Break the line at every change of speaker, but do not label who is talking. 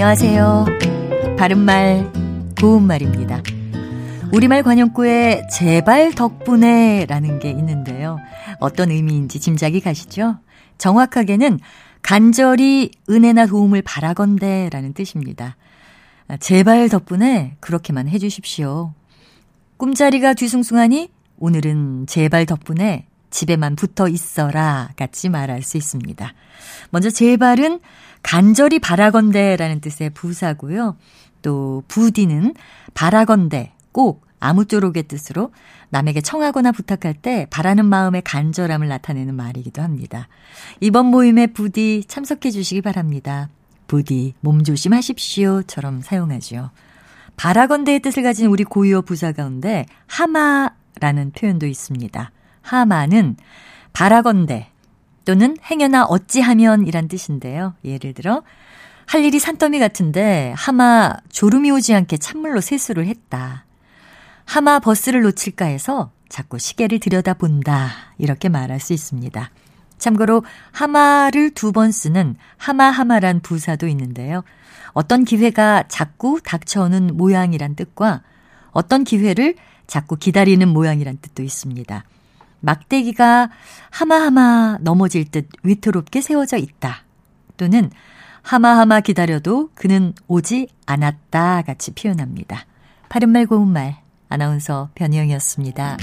안녕하세요. 바른말, 고운말입니다. 우리말 관용구에 제발 덕분에 라는 게 있는데요. 어떤 의미인지 짐작이 가시죠? 정확하게는 간절히 은혜나 도움을 바라건대 라는 뜻입니다. 제발 덕분에 그렇게만 해주십시오. 꿈자리가 뒤숭숭하니 오늘은 제발 덕분에 집에만 붙어 있어라 같이 말할 수 있습니다. 먼저 제발은 간절히 바라건대라는 뜻의 부사고요. 또 부디는 바라건대 꼭 아무쪼록의 뜻으로 남에게 청하거나 부탁할 때 바라는 마음의 간절함을 나타내는 말이기도 합니다. 이번 모임에 부디 참석해 주시기 바랍니다. 부디 몸 조심하십시오처럼 사용하죠. 바라건대의 뜻을 가진 우리 고유어 부사 가운데 하마라는 표현도 있습니다. 하마는 바라건대 또는 행여나 어찌하면 이란 뜻인데요. 예를 들어 할 일이 산더미 같은데 하마 졸음이 오지 않게 찬물로 세수를 했다. 하마 버스를 놓칠까 해서 자꾸 시계를 들여다본다. 이렇게 말할 수 있습니다. 참고로 하마를 두 번 쓰는 하마하마란 부사도 있는데요. 어떤 기회가 자꾸 닥쳐오는 모양이란 뜻과 어떤 기회를 자꾸 기다리는 모양이란 뜻도 있습니다. 막대기가 하마하마 넘어질 듯 위태롭게 세워져 있다. 또는 하마하마 기다려도 그는 오지 않았다 같이 표현합니다. 바른말 고운말 아나운서 변희영이었습니다.